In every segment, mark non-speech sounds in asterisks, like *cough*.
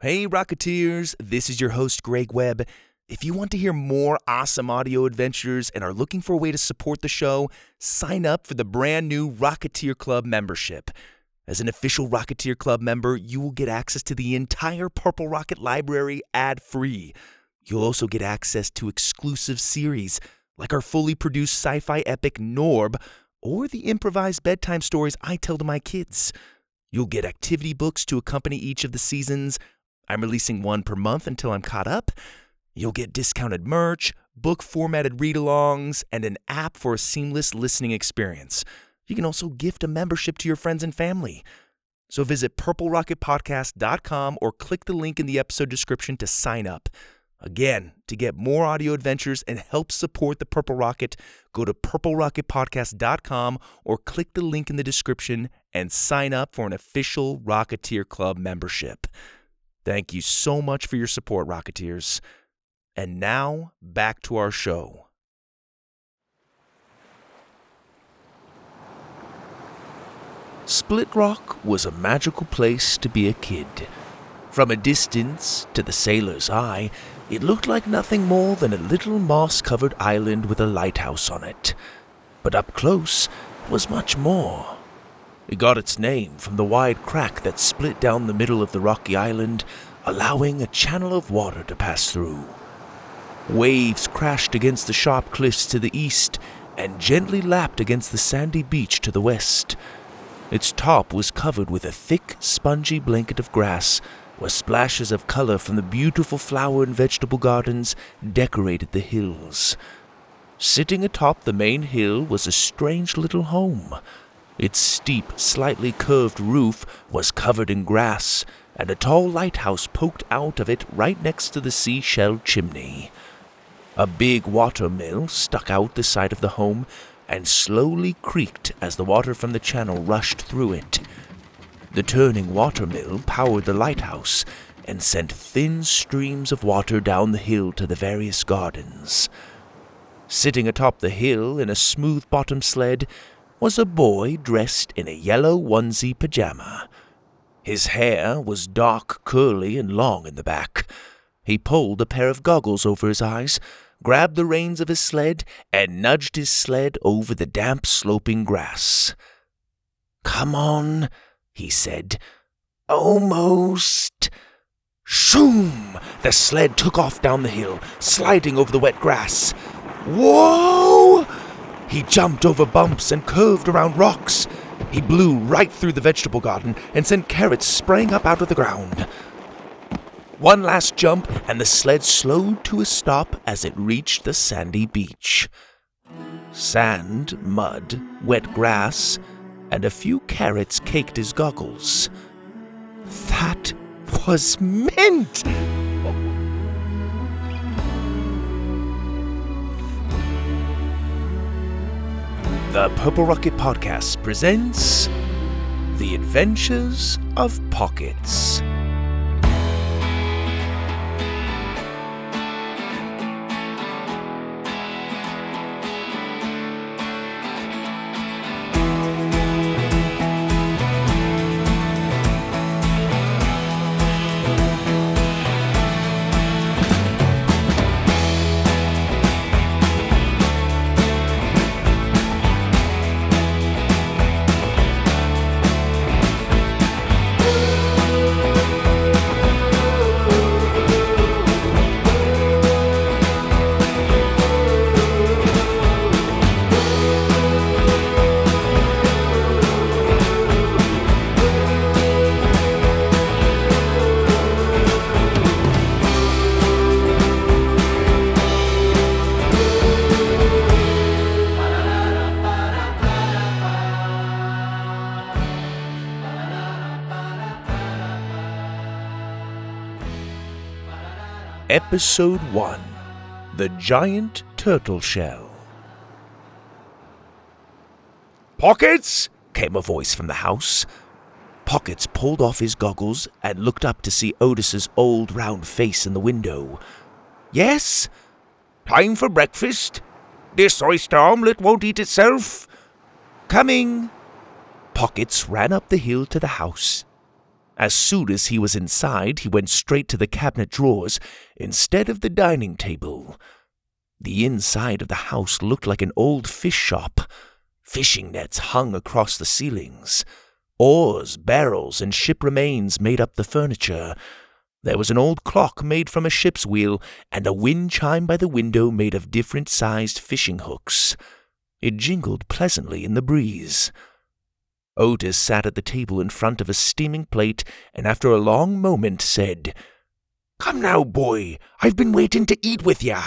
Hey, Rocketeers, this is your host, Greg Webb. If you want to hear more awesome audio adventures and are looking for a way to support the show, sign up for the brand new Rocketeer Club membership. As an official Rocketeer Club member, you will get access to the entire Purple Rocket library ad free. You'll also get access to exclusive series like our fully produced sci fi epic Norb or the improvised bedtime stories I tell to my kids. You'll get activity books to accompany each of the seasons. I'm releasing one per month until I'm caught up. You'll get discounted merch, book formatted read alongs, and an app for a seamless listening experience. You can also gift a membership to your friends and family. So visit purplerocketpodcast.com or click the link in the episode description to sign up. Again, to get more audio adventures and help support the Purple Rocket, go to purplerocketpodcast.com or click the link in the description and sign up for an official Rocketeer Club membership. Thank you so much for your support, Rocketeers. And now, back to our show. Split Rock was a magical place to be a kid. From a distance, to the sailor's eye, it looked like nothing more than a little moss covered island with a lighthouse on it. But up close was much more. It got its name from the wide crack that split down the middle of the rocky island, allowing a channel of water to pass through. Waves crashed against the sharp cliffs to the east and gently lapped against the sandy beach to the west. Its top was covered with a thick, spongy blanket of grass, where splashes of color from the beautiful flower and vegetable gardens decorated the hills. Sitting atop the main hill was a strange little home. Its steep, slightly curved roof was covered in grass, and a tall lighthouse poked out of it right next to the seashell chimney. A big water mill stuck out the side of the home and slowly creaked as the water from the channel rushed through it. The turning water mill powered the lighthouse and sent thin streams of water down the hill to the various gardens. Sitting atop the hill in a smooth bottomed sled was a boy dressed in a yellow onesie pajama. His hair was dark, curly, and long in the back. He pulled a pair of goggles over his eyes, grabbed the reins of his sled, and nudged his sled over the damp, sloping grass. Come on, he said. Almost. Shoom! The sled took off down the hill, sliding over the wet grass. Whoa! He jumped over bumps and curved around rocks. He blew right through the vegetable garden and sent carrots spraying up out of the ground. One last jump, and the sled slowed to a stop as it reached the sandy beach. Sand, mud, wet grass, and a few carrots caked his goggles. That was mint! The Purple Rocket Podcast presents The Adventures of Pockets. Episode 1 The Giant Turtle Shell. Pockets! came a voice from the house. Pockets pulled off his goggles and looked up to see Otis's old round face in the window. Yes? Time for breakfast? This oyster omelette won't eat itself. Coming! Pockets ran up the hill to the house. As soon as he was inside, he went straight to the cabinet drawers instead of the dining table. The inside of the house looked like an old fish shop. Fishing nets hung across the ceilings. Oars, barrels, and ship remains made up the furniture. There was an old clock made from a ship's wheel, and a wind chime by the window made of different sized fishing hooks. It jingled pleasantly in the breeze. Otis sat at the table in front of a steaming plate, and after a long moment said, Come now, boy, I've been waiting to eat with ya.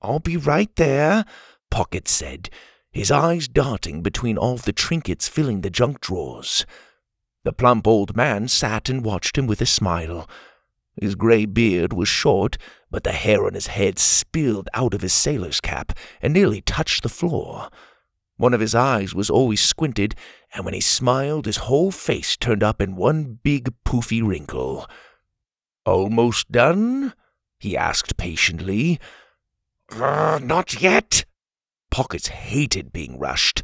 I'll be right there, Pocket said, his eyes darting between all the trinkets filling the junk drawers. The plump old man sat and watched him with a smile. His grey beard was short, but the hair on his head spilled out of his sailor's cap and nearly touched the floor. One of his eyes was always squinted, and when he smiled, his whole face turned up in one big poofy wrinkle. Almost done? he asked patiently. Uh, not yet. Pockets hated being rushed.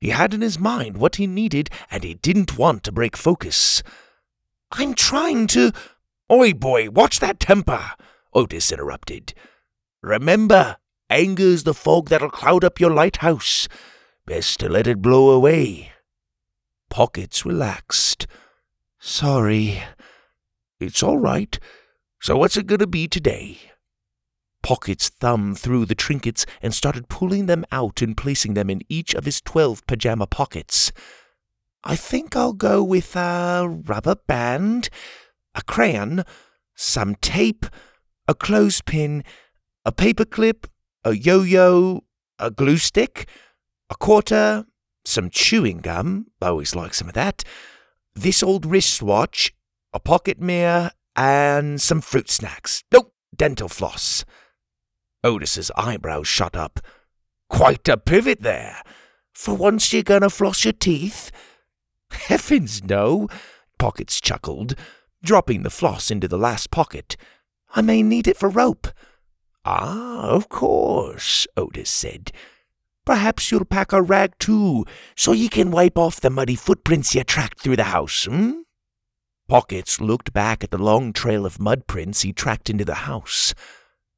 He had in his mind what he needed, and he didn't want to break focus. I'm trying to. Oi, boy, watch that temper, Otis interrupted. Remember, anger's the fog that'll cloud up your lighthouse. Best to let it blow away. Pockets relaxed. Sorry. It's all right. So what's it going to be today? Pockets thumbed through the trinkets and started pulling them out and placing them in each of his twelve pajama pockets. I think I'll go with a rubber band, a crayon, some tape, a clothespin, a paperclip, a yo-yo, a glue stick, a quarter, some chewing gum, I always like some of that, this old wristwatch, a pocket mirror, and some fruit snacks. Nope, dental floss. Otis's eyebrows shot up. Quite a pivot there. For once you're gonna floss your teeth? Heavens, no, Pockets chuckled, dropping the floss into the last pocket. I may need it for rope. Ah, of course, Otis said. Perhaps you'll pack a rag too, so ye can wipe off the muddy footprints ye tracked through the house, hmm? Pockets looked back at the long trail of mud prints he tracked into the house.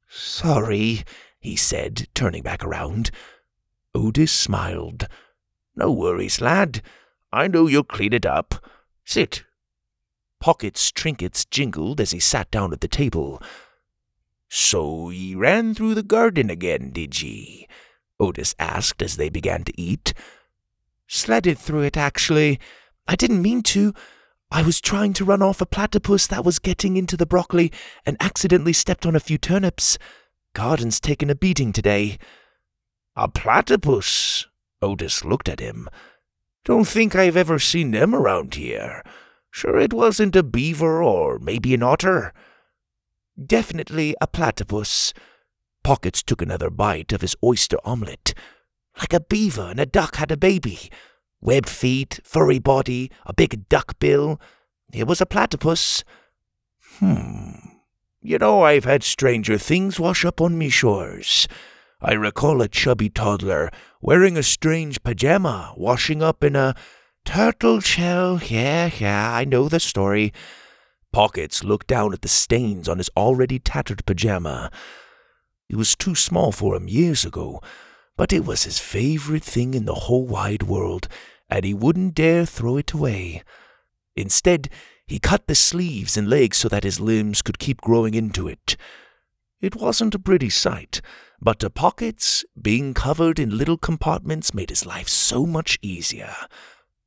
Sorry, he said, turning back around. Otis smiled. No worries, lad. I know you'll clean it up. Sit. Pocket's trinkets jingled as he sat down at the table. So ye ran through the garden again, did ye? Otis asked as they began to eat. Sledded through it, actually. I didn't mean to. I was trying to run off a platypus that was getting into the broccoli and accidentally stepped on a few turnips. Garden's taken a beating today. A platypus? Otis looked at him. Don't think I've ever seen them around here. Sure it wasn't a beaver or maybe an otter? Definitely a platypus. Pockets took another bite of his oyster omelette. Like a beaver and a duck had a baby. Webbed feet, furry body, a big duck bill. It was a platypus. Hmm. You know, I've had stranger things wash up on me shores. I recall a chubby toddler wearing a strange pajama washing up in a turtle shell. Yeah, yeah, I know the story. Pockets looked down at the stains on his already tattered pajama. It was too small for him years ago, but it was his favorite thing in the whole wide world, and he wouldn't dare throw it away. Instead, he cut the sleeves and legs so that his limbs could keep growing into it. It wasn't a pretty sight, but the Pockets, being covered in little compartments made his life so much easier.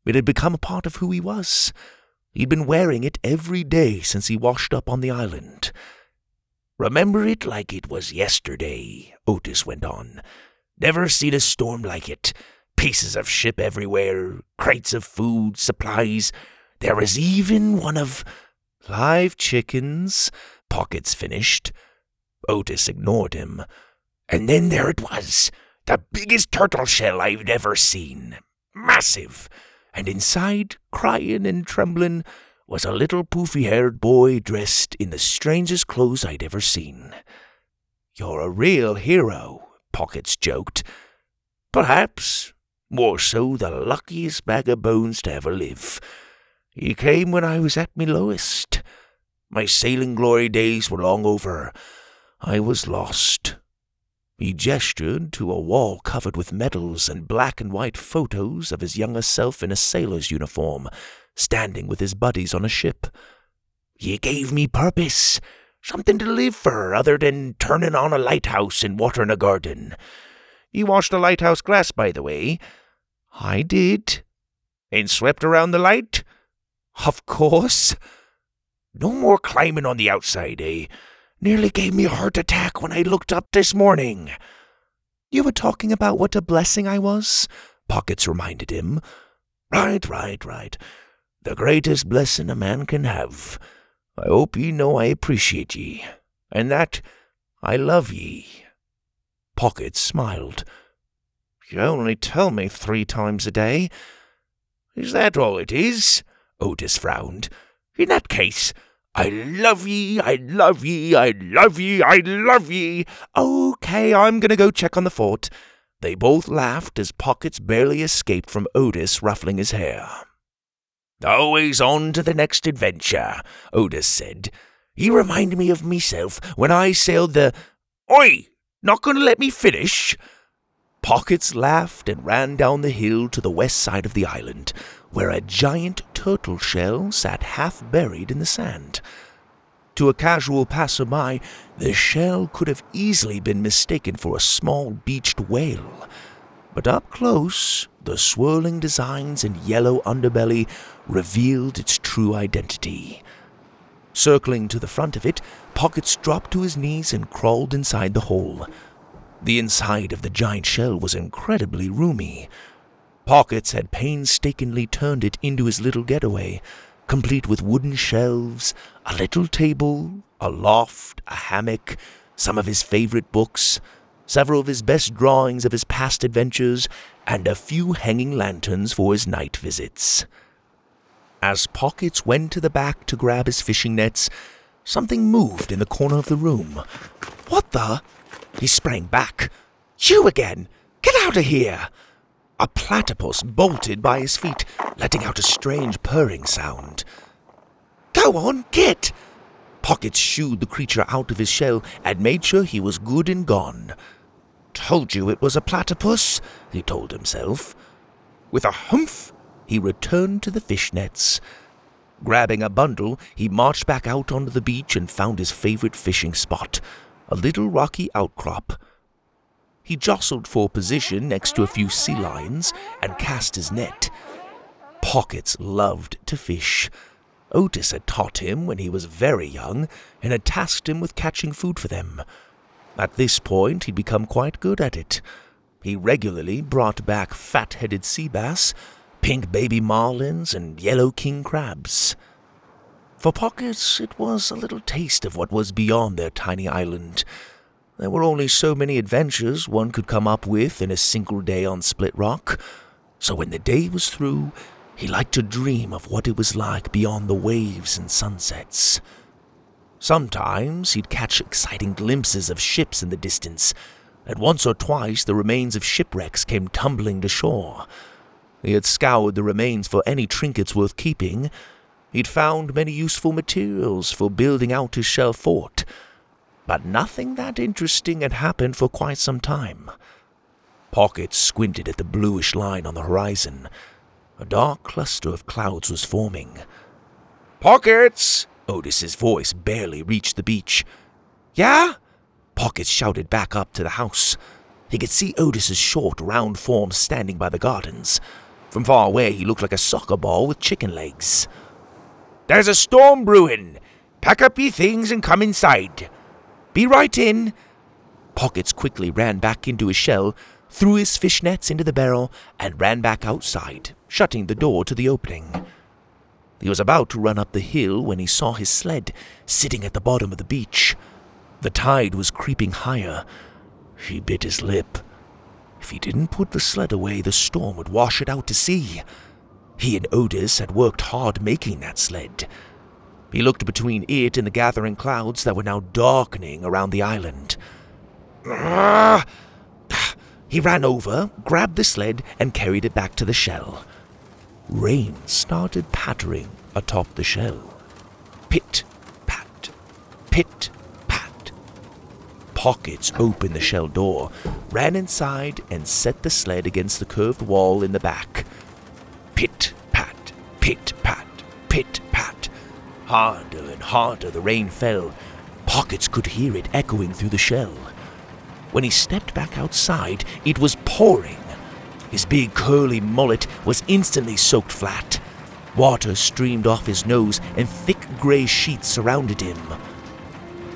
It had become a part of who he was. He'd been wearing it every day since he washed up on the island. Remember it like it was yesterday, Otis went on. Never seen a storm like it. Pieces of ship everywhere, crates of food, supplies. There was even one of live chickens, Pockets finished. Otis ignored him. And then there it was, the biggest turtle shell I've ever seen. Massive. And inside, crying and trembling, was a little poofy haired boy dressed in the strangest clothes I'd ever seen. You're a real hero, Pockets joked. Perhaps more so the luckiest bag of bones to ever live. He came when I was at me lowest. My sailing glory days were long over. I was lost. He gestured to a wall covered with medals and black and white photos of his younger self in a sailor's uniform, standing with his buddies on a ship. Ye gave me purpose, something to live for other than turning on a lighthouse and watering a garden. You washed the lighthouse glass, by the way. I did. And swept around the light? Of course. No more climbing on the outside, eh? Nearly gave me a heart attack when I looked up this morning. You were talking about what a blessing I was, Pockets reminded him. Right, right, right. The greatest blessing a man can have. I hope ye know I appreciate ye, and that I love ye. Pockets smiled. You only tell me three times a day. Is that all it is? Otis frowned. In that case, I love ye, I love ye, I love ye, I love ye. Okay, I'm gonna go check on the fort. They both laughed as Pockets barely escaped from Otis ruffling his hair. Always on to the next adventure, Otis said. He reminded me of myself when I sailed the. Oi! Not gonna let me finish? Pockets laughed and ran down the hill to the west side of the island, where a giant turtle shell sat half buried in the sand. To a casual passerby, the shell could have easily been mistaken for a small beached whale. But up close, the swirling designs and yellow underbelly revealed its true identity. Circling to the front of it, Pockets dropped to his knees and crawled inside the hole. The inside of the giant shell was incredibly roomy. Pockets had painstakingly turned it into his little getaway, complete with wooden shelves, a little table, a loft, a hammock, some of his favorite books, several of his best drawings of his past adventures, and a few hanging lanterns for his night visits. As Pockets went to the back to grab his fishing nets, something moved in the corner of the room. What the? He sprang back. You again! Get out of here! A platypus bolted by his feet, letting out a strange purring sound. Go on, get! Pockets shooed the creature out of his shell and made sure he was good and gone. Told you it was a platypus, he told himself. With a humph, he returned to the fish nets. Grabbing a bundle, he marched back out onto the beach and found his favorite fishing spot, a little rocky outcrop. He jostled for position next to a few sea lions and cast his net. Pockets loved to fish. Otis had taught him when he was very young and had tasked him with catching food for them. At this point, he'd become quite good at it. He regularly brought back fat headed sea bass, pink baby marlins, and yellow king crabs. For Pockets, it was a little taste of what was beyond their tiny island. There were only so many adventures one could come up with in a single day on Split Rock, so when the day was through, he liked to dream of what it was like beyond the waves and sunsets. Sometimes he'd catch exciting glimpses of ships in the distance, and once or twice the remains of shipwrecks came tumbling to shore. He had scoured the remains for any trinkets worth keeping. He'd found many useful materials for building out his shell fort, but nothing that interesting had happened for quite some time. Pocket squinted at the bluish line on the horizon. A dark cluster of clouds was forming. Pockets! Otis's voice barely reached the beach. Yeah? Pockets shouted back up to the house. He could see Otis's short, round form standing by the gardens. From far away, he looked like a soccer ball with chicken legs. There's a storm brewing. Pack up ye things and come inside. Be right in. Pockets quickly ran back into his shell, threw his fish nets into the barrel, and ran back outside, shutting the door to the opening. He was about to run up the hill when he saw his sled sitting at the bottom of the beach. The tide was creeping higher. He bit his lip. If he didn't put the sled away, the storm would wash it out to sea. He and Otis had worked hard making that sled. He looked between it and the gathering clouds that were now darkening around the island. *sighs* He ran over, grabbed the sled, and carried it back to the shell. Rain started pattering atop the shell. Pit, pat, pit. Pockets opened the shell door, ran inside, and set the sled against the curved wall in the back. Pit, pat, pit, pat, pit, pat. Harder and harder the rain fell. Pockets could hear it echoing through the shell. When he stepped back outside, it was pouring. His big curly mullet was instantly soaked flat. Water streamed off his nose, and thick gray sheets surrounded him.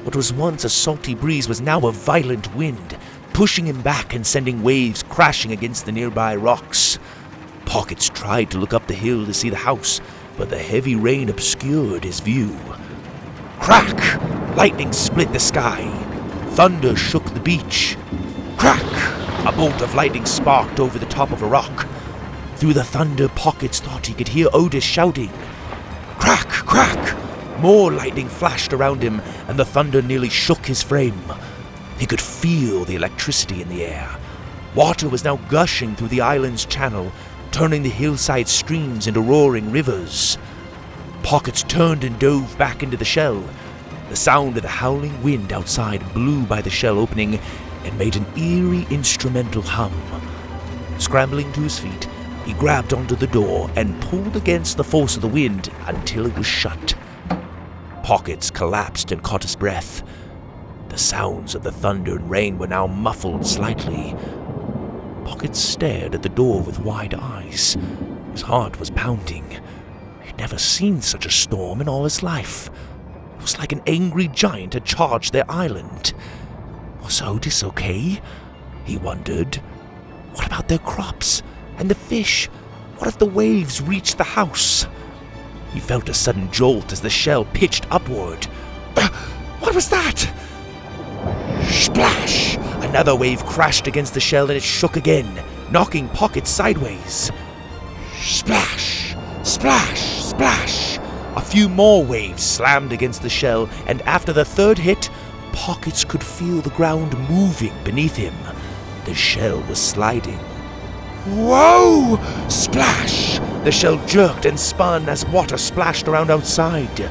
What was once a salty breeze was now a violent wind, pushing him back and sending waves crashing against the nearby rocks. Pockets tried to look up the hill to see the house, but the heavy rain obscured his view. Crack! Lightning split the sky. Thunder shook the beach. Crack! A bolt of lightning sparked over the top of a rock. Through the thunder, Pockets thought he could hear Otis shouting. More lightning flashed around him, and the thunder nearly shook his frame. He could feel the electricity in the air. Water was now gushing through the island's channel, turning the hillside streams into roaring rivers. Pockets turned and dove back into the shell. The sound of the howling wind outside blew by the shell opening and made an eerie instrumental hum. Scrambling to his feet, he grabbed onto the door and pulled against the force of the wind until it was shut. Pockets collapsed and caught his breath. The sounds of the thunder and rain were now muffled slightly. Pockets stared at the door with wide eyes. His heart was pounding. He'd never seen such a storm in all his life. It was like an angry giant had charged their island. Was Otis okay? He wondered. What about their crops? And the fish? What if the waves reached the house? He felt a sudden jolt as the shell pitched upward. *clears throat* what was that? Splash! Another wave crashed against the shell and it shook again, knocking Pocket sideways. Splash! Splash! Splash! A few more waves slammed against the shell, and after the third hit, Pockets could feel the ground moving beneath him. The shell was sliding. Whoa! Splash! The shell jerked and spun as water splashed around outside.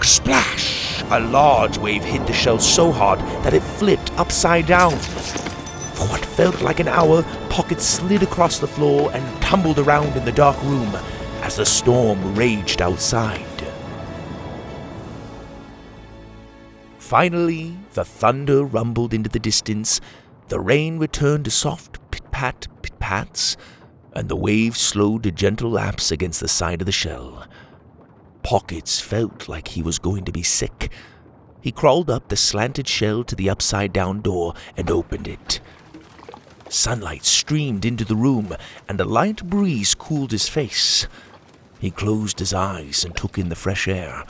Splash! A large wave hit the shell so hard that it flipped upside down. For what felt like an hour, Pocket slid across the floor and tumbled around in the dark room as the storm raged outside. Finally, the thunder rumbled into the distance, the rain returned to soft pit pat pats, and the waves slowed to gentle laps against the side of the shell. Pockets felt like he was going to be sick. He crawled up the slanted shell to the upside down door and opened it. Sunlight streamed into the room, and a light breeze cooled his face. He closed his eyes and took in the fresh air,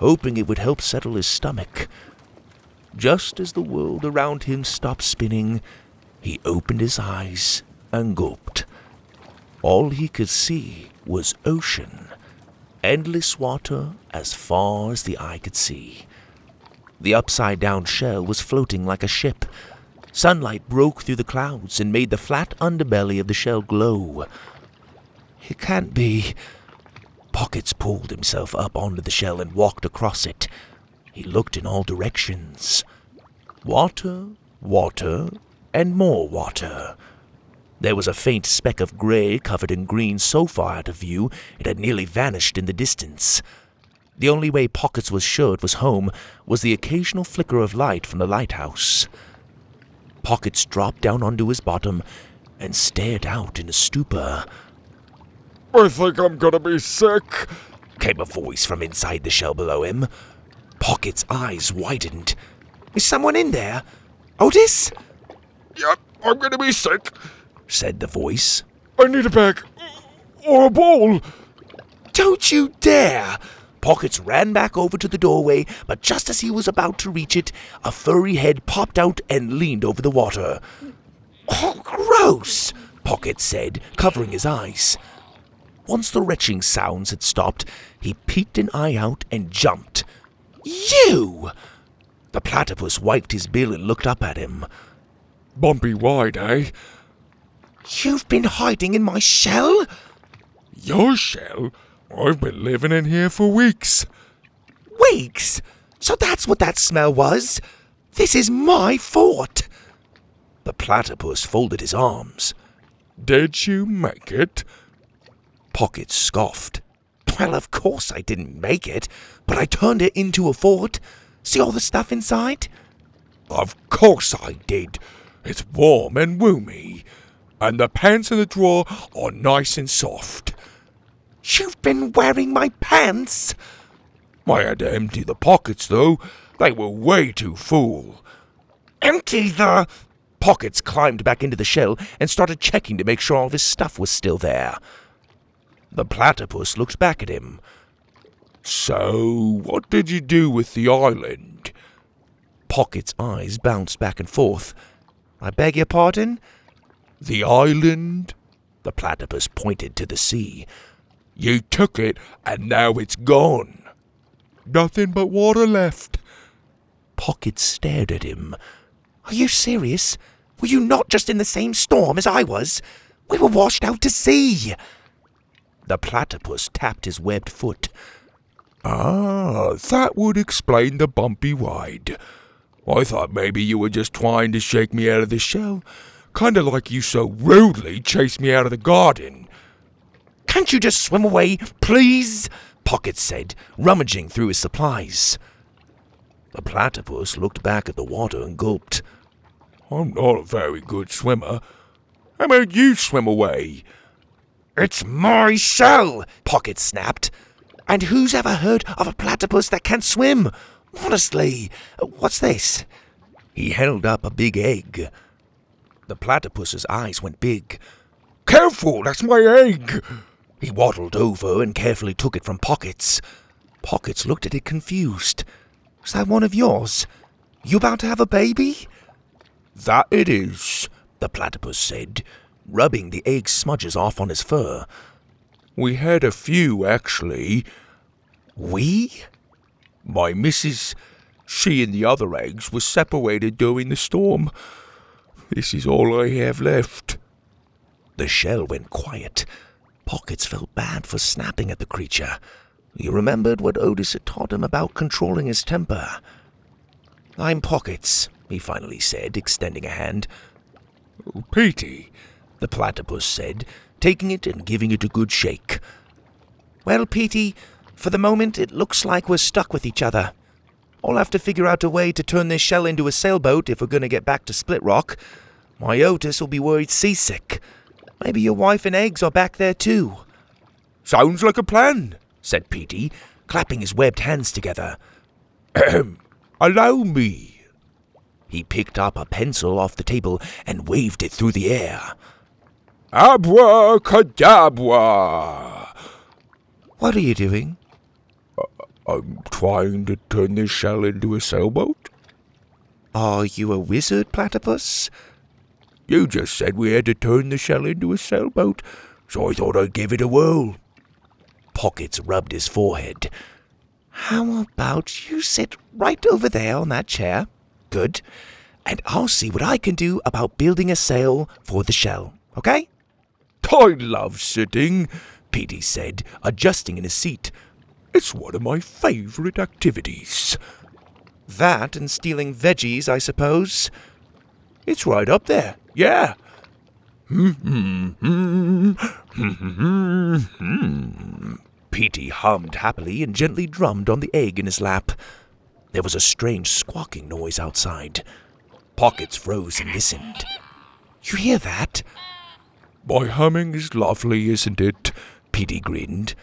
hoping it would help settle his stomach. Just as the world around him stopped spinning, he opened his eyes and gulped. All he could see was ocean, endless water as far as the eye could see. The upside down shell was floating like a ship. Sunlight broke through the clouds and made the flat underbelly of the shell glow. It can't be. Pockets pulled himself up onto the shell and walked across it. He looked in all directions. Water, water, and more water. There was a faint speck of gray covered in green so far out of view it had nearly vanished in the distance. The only way Pockets was sure it was home was the occasional flicker of light from the lighthouse. Pockets dropped down onto his bottom and stared out in a stupor. I think I'm gonna be sick, came a voice from inside the shell below him. Pocket's eyes widened. Is someone in there? Otis? Yep, I'm gonna be sick, said the voice. I need a bag or a bowl. Don't you dare! Pockets ran back over to the doorway, but just as he was about to reach it, a furry head popped out and leaned over the water. Oh, gross! Pockets said, covering his eyes. Once the retching sounds had stopped, he peeked an eye out and jumped. You! The platypus wiped his bill and looked up at him. Bumpy wide, eh? You've been hiding in my shell? Your shell? I've been living in here for weeks. Weeks? So that's what that smell was? This is my fort. The platypus folded his arms. Did you make it? Pocket scoffed. Well, of course I didn't make it, but I turned it into a fort. See all the stuff inside? Of course I did. It's warm and roomy. And the pants in the drawer are nice and soft. You've been wearing my pants? I had to empty the pockets, though. They were way too full. Empty the. Pockets climbed back into the shell and started checking to make sure all his stuff was still there. The platypus looked back at him. So, what did you do with the island? Pocket's eyes bounced back and forth. I beg your pardon? The island? The platypus pointed to the sea. You took it, and now it's gone. Nothing but water left. Pocket stared at him. Are you serious? Were you not just in the same storm as I was? We were washed out to sea. The platypus tapped his webbed foot. Ah, that would explain the bumpy ride. I thought maybe you were just trying to shake me out of the shell, kinda like you so rudely chased me out of the garden. Can't you just swim away, please? Pocket said, rummaging through his supplies. The platypus looked back at the water and gulped. I'm not a very good swimmer. How about you swim away? It's my shell, Pocket snapped. And who's ever heard of a platypus that can swim? Honestly, what's this? He held up a big egg. The platypus's eyes went big. Careful, that's my egg! He waddled over and carefully took it from Pockets. Pockets looked at it confused. Is that one of yours? You about to have a baby? That it is, the platypus said, rubbing the egg smudges off on his fur. We had a few, actually. We? My missus, she and the other eggs were separated during the storm. This is all I have left. The shell went quiet. Pockets felt bad for snapping at the creature. He remembered what Otis had taught him about controlling his temper. I'm Pockets, he finally said, extending a hand. Oh, Petey, the platypus said, taking it and giving it a good shake. Well, Petey, for the moment it looks like we're stuck with each other. I'll have to figure out a way to turn this shell into a sailboat if we're going to get back to Split Rock. My Otis will be worried seasick. Maybe your wife and eggs are back there too. Sounds like a plan, said Petey, clapping his webbed hands together. Ahem. *clears throat* Allow me. He picked up a pencil off the table and waved it through the air. Abracadabra! What are you doing? I'm trying to turn this shell into a sailboat. Are you a wizard, Platypus? You just said we had to turn the shell into a sailboat, so I thought I'd give it a whirl. Pockets rubbed his forehead. How about you sit right over there on that chair? Good. And I'll see what I can do about building a sail for the shell, okay? I love sitting, Petey said, adjusting in his seat. It's one of my favorite activities. That and stealing veggies, I suppose. It's right up there. Yeah. *laughs* Petey hummed happily and gently drummed on the egg in his lap. There was a strange squawking noise outside. Pockets froze and listened. You hear that? My humming is lovely, isn't it? Petey grinned.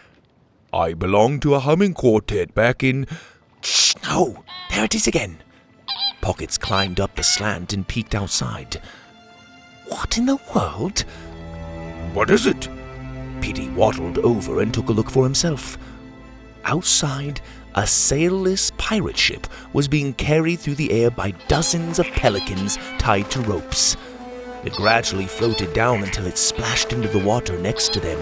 I belonged to a humming quartet back in. Shh, no! There it is again. Pockets climbed up the slant and peeked outside. What in the world? What is it? Petey waddled over and took a look for himself. Outside, a sailless pirate ship was being carried through the air by dozens of pelicans tied to ropes. It gradually floated down until it splashed into the water next to them.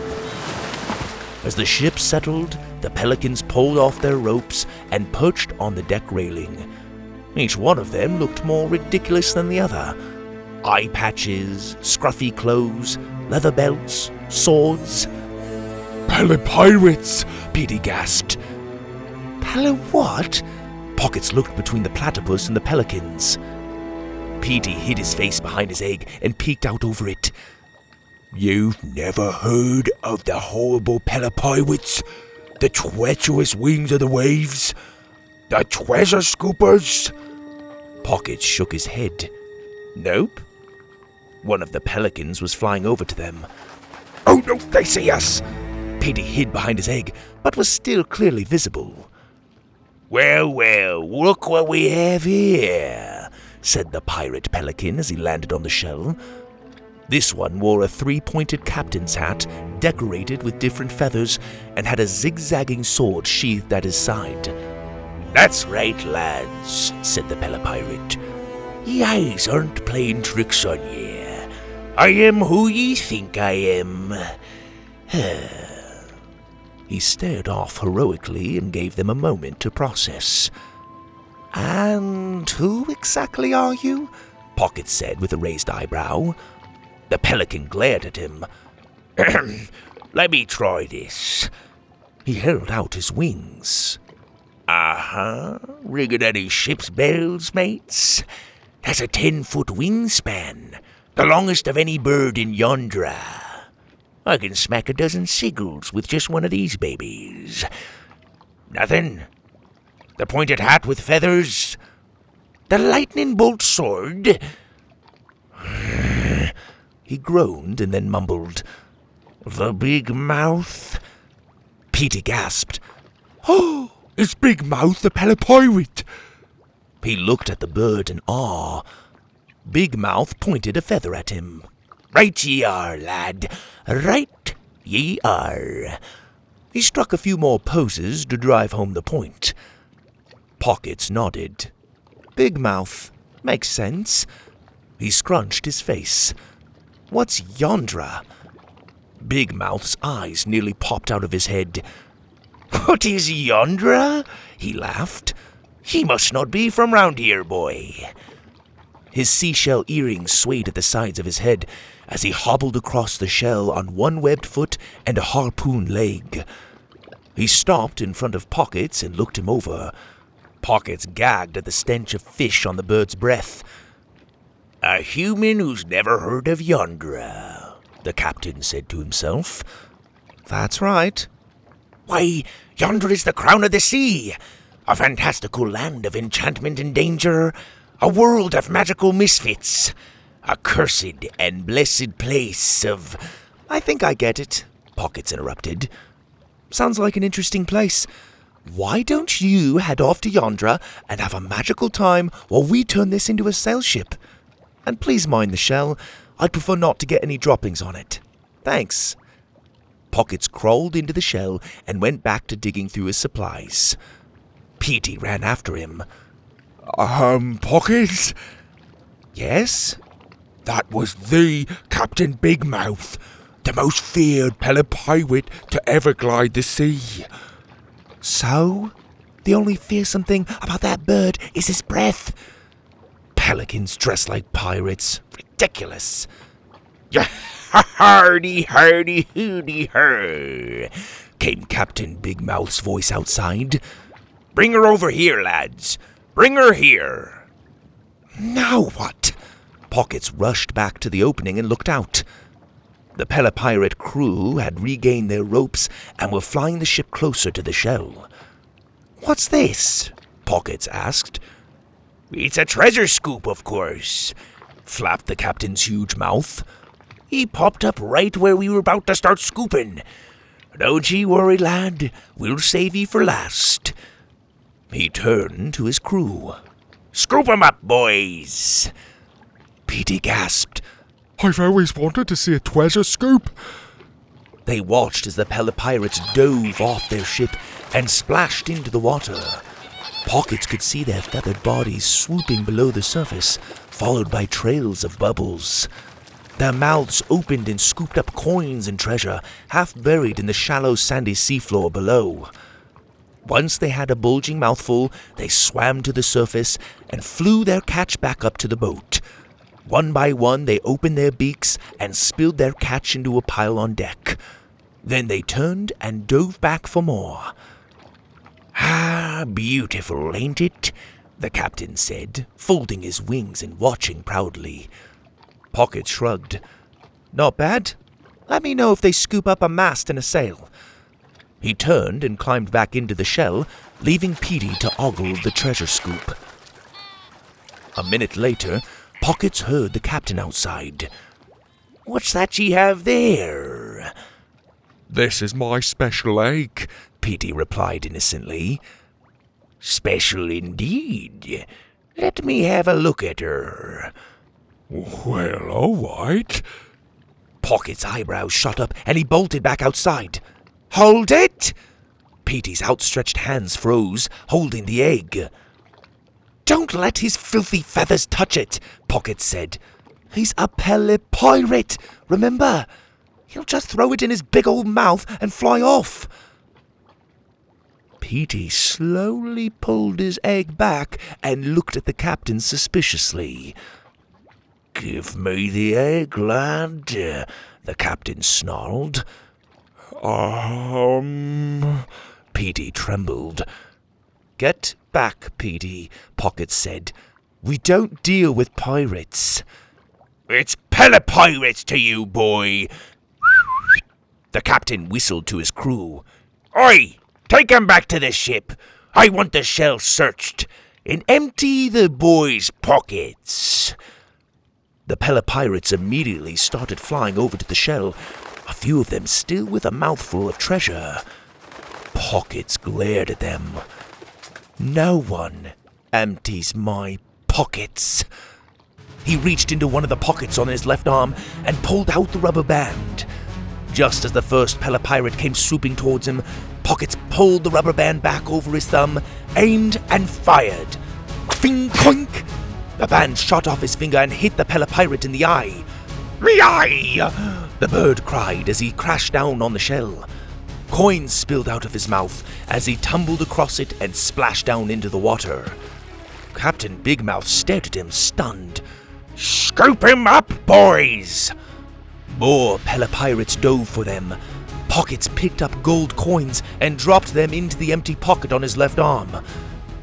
As the ship settled, the pelicans pulled off their ropes and perched on the deck railing. Each one of them looked more ridiculous than the other. Eye patches, scruffy clothes, leather belts, swords. Pele pirates! Petey gasped. Pele what? Pockets looked between the platypus and the pelicans. Petey hid his face behind his egg and peeked out over it. You've never heard of the horrible Pelopirates? The treacherous wings of the waves? The treasure scoopers? Pockets shook his head. Nope. One of the pelicans was flying over to them. Oh no, they see us! Petey hid behind his egg, but was still clearly visible. Well, well, look what we have here, said the pirate pelican as he landed on the shell. This one wore a three pointed captain's hat, decorated with different feathers, and had a zigzagging sword sheathed at his side. That's right, lads, said the Pelopirate. Ye eyes aren't playing tricks on ye. I am who ye think I am. *sighs* he stared off heroically and gave them a moment to process. And who exactly are you? Pocket said with a raised eyebrow. The pelican glared at him. *clears throat* Let me try this. He held out his wings. Uh huh. Rigging any ship's bells, mates? That's a ten foot wingspan, the longest of any bird in Yondra. I can smack a dozen seagulls with just one of these babies. Nothing? The pointed hat with feathers? The lightning bolt sword? He groaned and then mumbled, The big mouth? Petey gasped. Oh, it's Big Mouth the Pelopirate! He looked at the bird in awe. Ah. Big Mouth pointed a feather at him. Right ye are, lad. Right ye are. He struck a few more poses to drive home the point. Pockets nodded. Big Mouth. Makes sense. He scrunched his face. What's Yondra? Big Mouth's eyes nearly popped out of his head. What is Yondra? He laughed. He must not be from round here, boy. His seashell earrings swayed at the sides of his head as he hobbled across the shell on one webbed foot and a harpoon leg. He stopped in front of Pockets and looked him over. Pockets gagged at the stench of fish on the bird's breath. A human who's never heard of Yondra, the captain said to himself. That's right. Why, Yondra is the crown of the sea, a fantastical land of enchantment and danger, a world of magical misfits, a cursed and blessed place of. I think I get it, Pockets interrupted. Sounds like an interesting place. Why don't you head off to Yondra and have a magical time while we turn this into a sail ship? And please mind the shell. I'd prefer not to get any droppings on it. Thanks. Pockets crawled into the shell and went back to digging through his supplies. Petey ran after him. Um, Pockets? Yes? That was the Captain Big Mouth, the most feared Pelopirate to ever glide the sea. So? The only fearsome thing about that bird is his breath. Pelicans dressed like pirates. Ridiculous. Yeah, *laughs* hardy, hardy, hooty, her, came Captain Big Mouth's voice outside. Bring her over here, lads. Bring her here. Now what? Pockets rushed back to the opening and looked out. The Pelopirate crew had regained their ropes and were flying the ship closer to the shell. What's this? Pockets asked. It's a treasure scoop, of course, flapped the captain's huge mouth. He popped up right where we were about to start scooping. Don't ye worry, lad. We'll save ye for last. He turned to his crew. Scoop 'em up, boys. Petey gasped. I've always wanted to see a treasure scoop. They watched as the Pelopirates dove off their ship and splashed into the water. Pockets could see their feathered bodies swooping below the surface, followed by trails of bubbles. Their mouths opened and scooped up coins and treasure, half buried in the shallow sandy seafloor below. Once they had a bulging mouthful, they swam to the surface and flew their catch back up to the boat. One by one, they opened their beaks and spilled their catch into a pile on deck. Then they turned and dove back for more. Ah, beautiful, ain't it? The captain said, folding his wings and watching proudly. Pocket shrugged. Not bad. Let me know if they scoop up a mast and a sail. He turned and climbed back into the shell, leaving Petey to ogle the treasure scoop. A minute later, Pockets heard the captain outside. What's that ye have there? This is my special egg, Petey replied innocently. Special indeed. Let me have a look at her. Well, all right. Pocket's eyebrows shot up and he bolted back outside. Hold it! Petey's outstretched hands froze, holding the egg. Don't let his filthy feathers touch it, Pocket said. He's a pirate, remember? He'll just throw it in his big old mouth and fly off. Petey slowly pulled his egg back and looked at the captain suspiciously. Give me the egg, lad, the captain snarled. Um. Petey trembled. Get back, Petey, Pocket said. We don't deal with pirates. It's pirates to you, boy. the captain whistled to his crew. Oi! Take him back to the ship. I want the shell searched. And empty the boy's pockets. The pirates immediately started flying over to the shell, a few of them still with a mouthful of treasure. Pockets glared at them. No one empties my pockets. He reached into one of the pockets on his left arm and pulled out the rubber band. Just as the first pirate came swooping towards him, Pockets pulled the rubber band back over his thumb, aimed, and fired. Fing coink! The band shot off his finger and hit the Pella pirate in the eye. Me eye! The bird cried as he crashed down on the shell. Coins spilled out of his mouth as he tumbled across it and splashed down into the water. Captain Big Mouth stared at him, stunned. Scoop him up, boys! More Pella pirates dove for them. Pockets picked up gold coins and dropped them into the empty pocket on his left arm.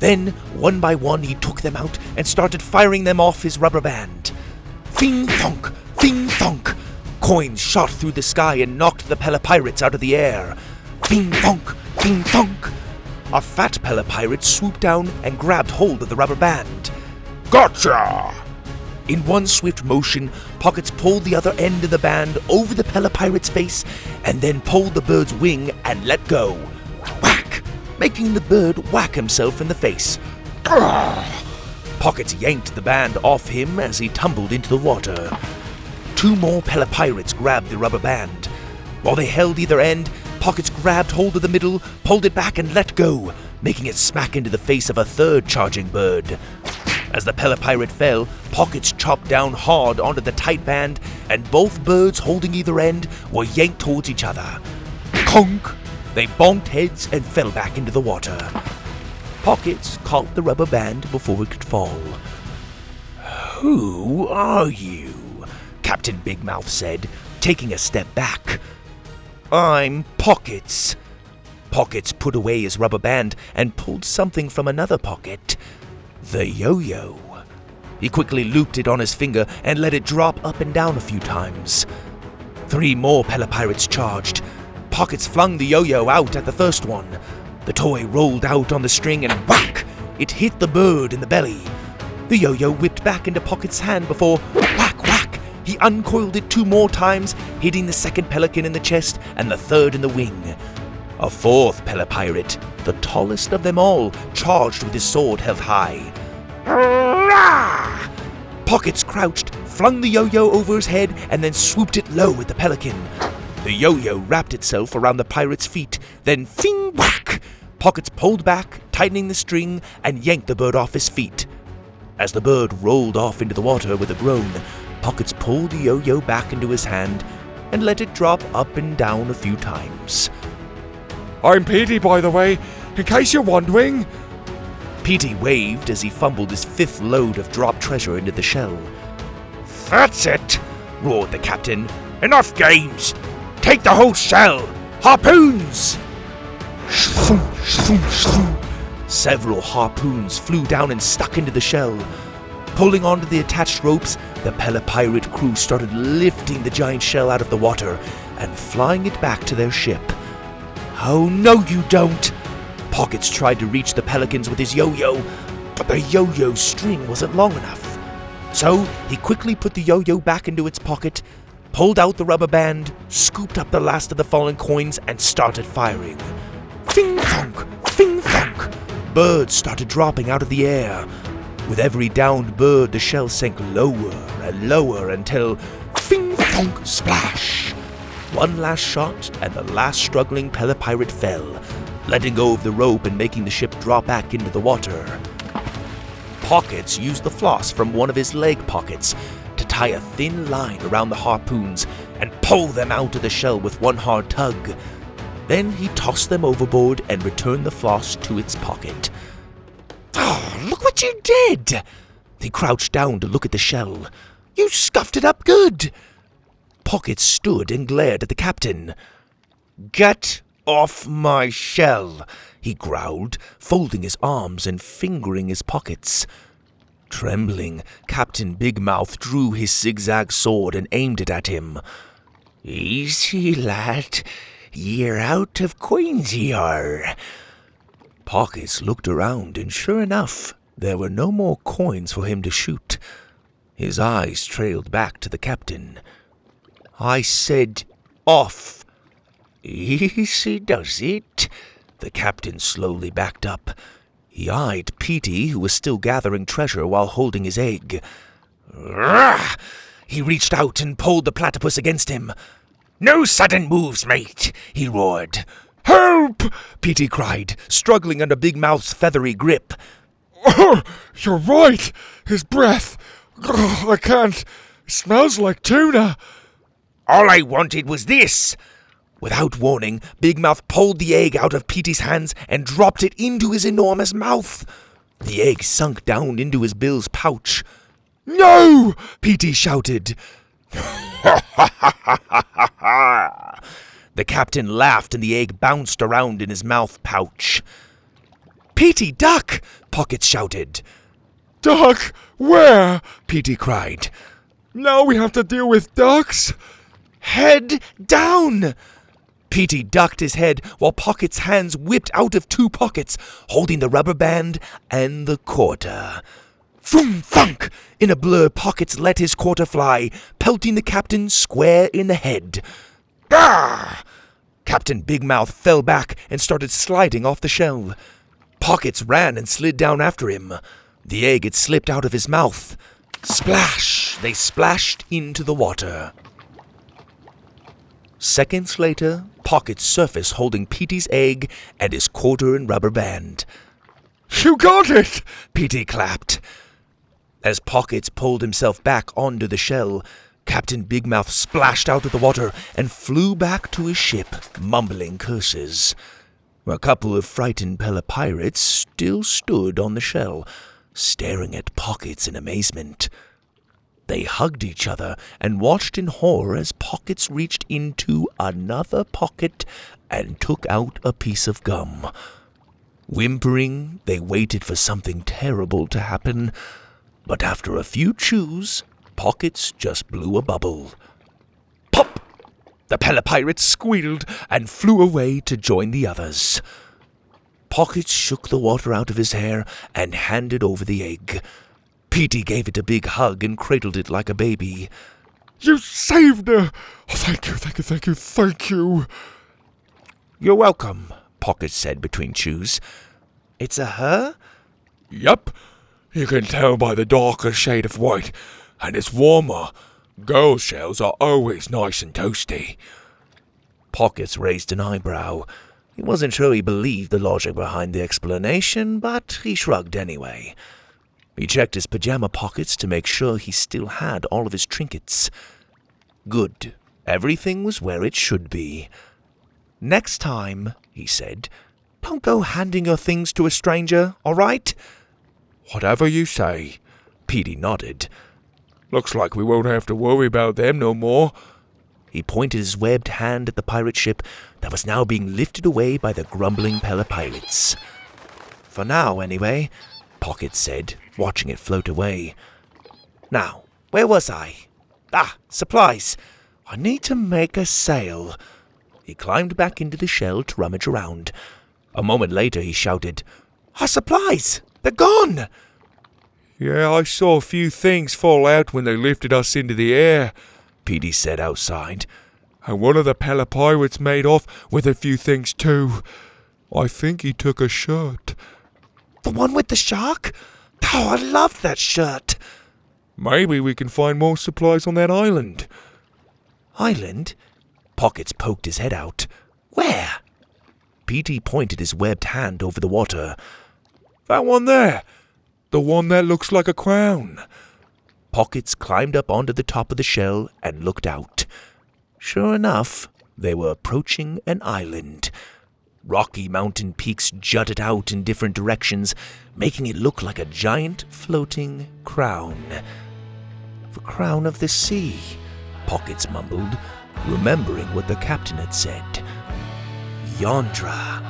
Then, one by one, he took them out and started firing them off his rubber band. Fing thunk, fing thunk! Coins shot through the sky and knocked the Pella pirates out of the air. Fing thunk, fing thunk! A fat Pella pirate swooped down and grabbed hold of the rubber band. Gotcha! In one swift motion, Pockets pulled the other end of the band over the Pella pirate's face and then pulled the bird's wing and let go. Whack! Making the bird whack himself in the face. Pockets yanked the band off him as he tumbled into the water. Two more Pella pirates grabbed the rubber band. While they held either end, Pockets grabbed hold of the middle, pulled it back, and let go, making it smack into the face of a third charging bird. As the pirate fell, Pockets chopped down hard onto the tight band, and both birds holding either end were yanked towards each other. Conk! They bonked heads and fell back into the water. Pockets caught the rubber band before it could fall. Who are you? Captain Big Mouth said, taking a step back. I'm Pockets. Pockets put away his rubber band and pulled something from another pocket the yo yo. He quickly looped it on his finger and let it drop up and down a few times. Three more pirates charged. Pockets flung the yo yo out at the first one. The toy rolled out on the string and whack! It hit the bird in the belly. The yo yo whipped back into Pocket's hand before whack whack! He uncoiled it two more times, hitting the second pelican in the chest and the third in the wing. A fourth pirate, the tallest of them all, charged with his sword held high. Pockets crouched, flung the yo yo over his head, and then swooped it low at the pelican. The yo yo wrapped itself around the pirate's feet, then fing whack! Pockets pulled back, tightening the string, and yanked the bird off his feet. As the bird rolled off into the water with a groan, Pockets pulled the yo yo back into his hand and let it drop up and down a few times. I'm Petey, by the way, in case you're wondering. Petey waved as he fumbled his fifth load of dropped treasure into the shell. That's it, roared the captain. Enough games! Take the whole shell! Harpoons! Several harpoons flew down and stuck into the shell. Pulling onto the attached ropes, the Pella pirate crew started lifting the giant shell out of the water and flying it back to their ship. Oh, no, you don't! Pockets tried to reach the pelicans with his yo yo, but the yo yo string wasn't long enough. So he quickly put the yo yo back into its pocket, pulled out the rubber band, scooped up the last of the fallen coins, and started firing. Fing thunk! Fing thunk! Birds started dropping out of the air. With every downed bird, the shell sank lower and lower until fing thunk splash! One last shot, and the last struggling Pella pirate fell, letting go of the rope and making the ship drop back into the water. Pockets used the floss from one of his leg pockets to tie a thin line around the harpoons and pull them out of the shell with one hard tug. Then he tossed them overboard and returned the floss to its pocket. Oh, look what you did! He crouched down to look at the shell. You scuffed it up good! Pocket stood and glared at the captain. Get off my shell, he growled, folding his arms and fingering his pockets. Trembling, Captain Big Mouth drew his zigzag sword and aimed it at him. Easy, lad. Ye're out of coins, ye are. Pockets looked around, and sure enough, there were no more coins for him to shoot. His eyes trailed back to the captain. I said, off. Easy does it. The captain slowly backed up. He eyed Petey, who was still gathering treasure while holding his egg. Rah! He reached out and pulled the platypus against him. No sudden moves, mate, he roared. Help! Petey cried, struggling under Big Mouth's feathery grip. Oh, *laughs* you're right. His breath. Oh, I can't. It smells like tuna. All I wanted was this. Without warning, Big Mouth pulled the egg out of Petey's hands and dropped it into his enormous mouth. The egg sunk down into his bill's pouch. No! Petey shouted. *laughs* the captain laughed and the egg bounced around in his mouth pouch. Petey, duck! Pockets shouted. Duck? Where? Petey cried. Now we have to deal with ducks? Head down! Petey ducked his head while Pocket's hands whipped out of two pockets, holding the rubber band and the quarter. Vroom thunk! In a blur, Pockets let his quarter fly, pelting the captain square in the head. Gah! Captain Big Mouth fell back and started sliding off the shelf. Pockets ran and slid down after him. The egg had slipped out of his mouth. Splash! They splashed into the water. Seconds later, Pockets surface holding Petey's egg and his quarter and rubber band. You got it! Petey clapped. As Pockets pulled himself back onto the shell, Captain Big Mouth splashed out of the water and flew back to his ship, mumbling curses. A couple of frightened Pella pirates still stood on the shell, staring at Pockets in amazement. They hugged each other and watched in horror as Pockets reached into another pocket and took out a piece of gum. Whimpering, they waited for something terrible to happen, but after a few chews, Pockets just blew a bubble. Pop! The Pella squealed and flew away to join the others. Pockets shook the water out of his hair and handed over the egg. Petey gave it a big hug and cradled it like a baby. You saved her! Oh, thank you, thank you, thank you, thank you. You're welcome, Pockets said between chews. It's a her? Yep. You can tell by the darker shade of white, and it's warmer. Girl shells are always nice and toasty. Pockets raised an eyebrow. He wasn't sure he believed the logic behind the explanation, but he shrugged anyway. He checked his pajama pockets to make sure he still had all of his trinkets. Good. Everything was where it should be. Next time, he said, don't go handing your things to a stranger, all right? Whatever you say. Petey nodded. Looks like we won't have to worry about them no more. He pointed his webbed hand at the pirate ship that was now being lifted away by the grumbling Pella pirates. For now, anyway, Pocket said, watching it float away. Now, where was I? Ah, supplies. I need to make a sail. He climbed back into the shell to rummage around. A moment later, he shouted, Our supplies! They're gone! Yeah, I saw a few things fall out when they lifted us into the air, Petey said outside. And one of the Pella pirates made off with a few things too. I think he took a shirt. The one with the shark? Oh, I love that shirt. Maybe we can find more supplies on that island. Island? Pockets poked his head out. Where? Petey pointed his webbed hand over the water. That one there. The one that looks like a crown. Pockets climbed up onto the top of the shell and looked out. Sure enough, they were approaching an island. Rocky mountain peaks jutted out in different directions, making it look like a giant floating crown. The crown of the sea, Pockets mumbled, remembering what the captain had said. Yondra.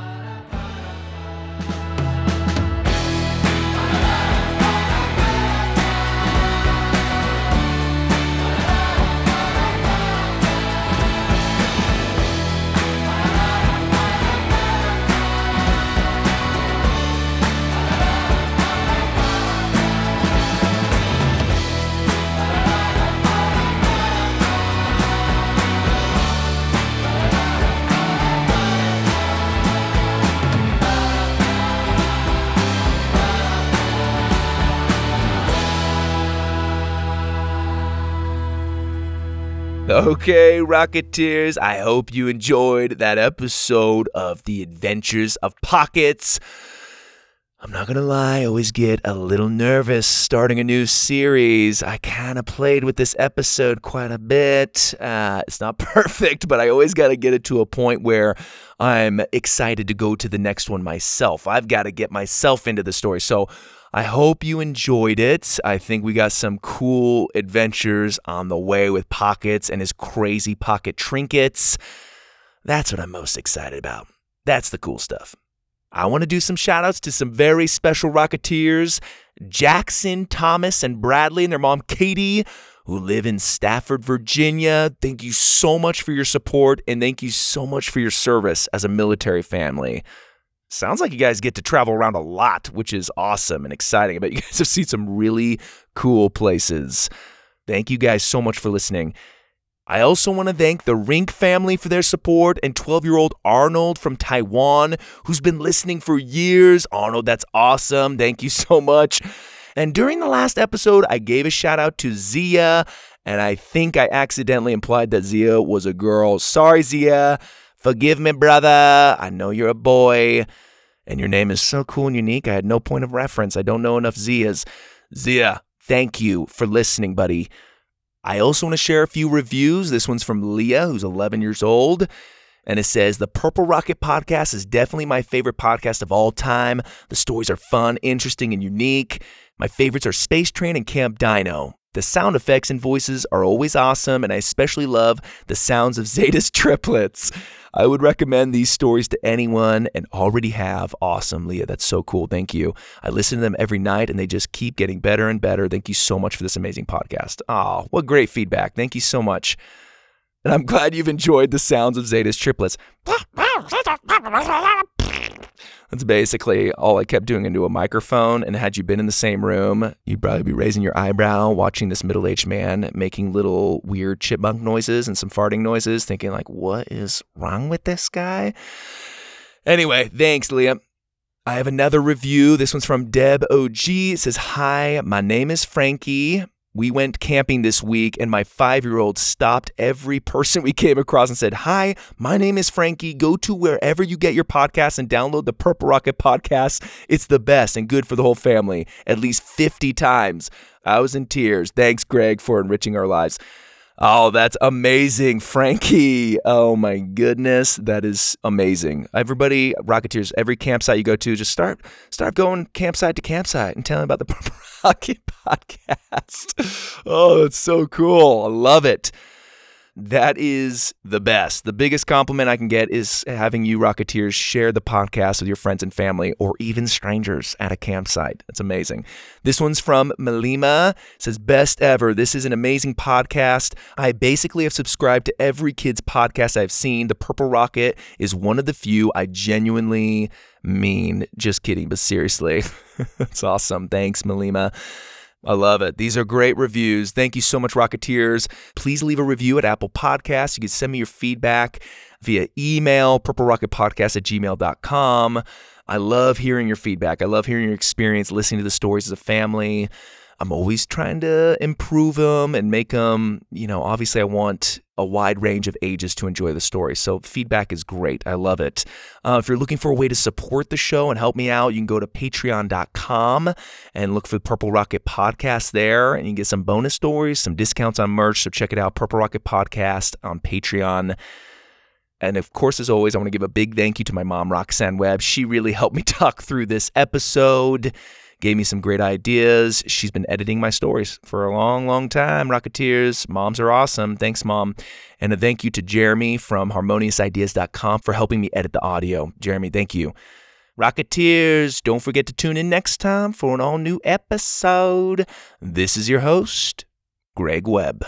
Okay, Rocketeers, I hope you enjoyed that episode of The Adventures of Pockets. I'm not gonna lie, I always get a little nervous starting a new series. I kind of played with this episode quite a bit. Uh, it's not *laughs* perfect, but I always gotta get it to a point where I'm excited to go to the next one myself. I've gotta get myself into the story. So I hope you enjoyed it. I think we got some cool adventures on the way with Pockets and his crazy pocket trinkets. That's what I'm most excited about. That's the cool stuff. I want to do some shout outs to some very special Rocketeers Jackson, Thomas, and Bradley, and their mom, Katie, who live in Stafford, Virginia. Thank you so much for your support, and thank you so much for your service as a military family. Sounds like you guys get to travel around a lot, which is awesome and exciting. I bet you *laughs* guys have seen some really cool places. Thank you guys so much for listening. I also want to thank the Rink family for their support and 12 year old Arnold from Taiwan, who's been listening for years. Arnold, that's awesome. Thank you *laughs* so much. And during the last episode, I gave a shout out to Zia, and I think I accidentally implied that Zia was a girl. Sorry, Zia. Forgive me, brother. I know you're a boy, and your name is so cool and unique. I had no point of reference. I don't know enough Zias. Zia, thank you for listening, buddy. I also want to share a few reviews. This one's from Leah, who's 11 years old. And it says, The Purple Rocket podcast is definitely my favorite podcast of all time. The stories are fun, interesting, and unique. My favorites are Space Train and Camp Dino. The sound effects and voices are always awesome, and I especially love the sounds of *laughs* Zeta's triplets. I would recommend these stories to anyone and already have. Awesome, Leah. That's so cool. Thank you. I listen to them every night and they just keep getting better and better. Thank you so much for this amazing podcast. Oh, what great feedback. Thank you so much. And I'm glad you've enjoyed the sounds of Zeta's triplets. *laughs* That's basically all I kept doing into a microphone. And had you been in the same room, you'd probably be raising your eyebrow, watching this middle aged man making little weird chipmunk noises and some farting noises, thinking, like, what is wrong with this guy? Anyway, thanks, Liam. I have another review. This one's from Deb OG. It says, Hi, my name is Frankie. We went camping this week, and my five year old stopped every person we came across and said, Hi, my name is Frankie. Go to wherever you get your podcasts and download the Purple Rocket podcast. It's the best and good for the whole family, at least 50 times. I was in tears. Thanks, Greg, for enriching our lives. Oh, that's amazing, Frankie. Oh my goodness, that is amazing. Everybody, Rocketeers, every campsite you go to, just start start going campsite to campsite and telling about the *laughs* Rocket podcast. Oh, it's so cool. I love it. That is the best. The biggest compliment I can get is having you Rocketeers share the podcast with your friends and family or even strangers at a campsite. That's amazing. This one's from Malima. It says best ever. This is an amazing podcast. I basically have subscribed to every kid's podcast I've seen. The Purple Rocket is one of the few I genuinely mean. Just kidding, but seriously. *laughs* That's awesome. Thanks, Malima. I love it. These are great reviews. Thank you so much, Rocketeers. Please leave a review at Apple Podcasts. You can send me your feedback via email, purplerocketpodcast at gmail.com. I love hearing your feedback. I love hearing your experience listening to the stories as a family. I'm always trying to improve them and make them, you know, obviously I want a wide range of ages to enjoy the story. So feedback is great. I love it. Uh, if you're looking for a way to support the show and help me out, you can go to patreon.com and look for the Purple Rocket Podcast there, and you can get some bonus stories, some discounts on merch. So check it out, Purple Rocket Podcast on Patreon. And of course, as always, I want to give a big thank you to my mom, Roxanne Webb. She really helped me *laughs* talk through this episode gave me some great ideas. She's been editing my stories for a long, long time. Rocketeers, moms are awesome. Thanks, mom. And a thank you to Jeremy from harmoniousideas.com for helping me edit the audio. Jeremy, thank you. Rocketeers, don't forget to tune in next time for an all new episode. This is your host, Greg Webb.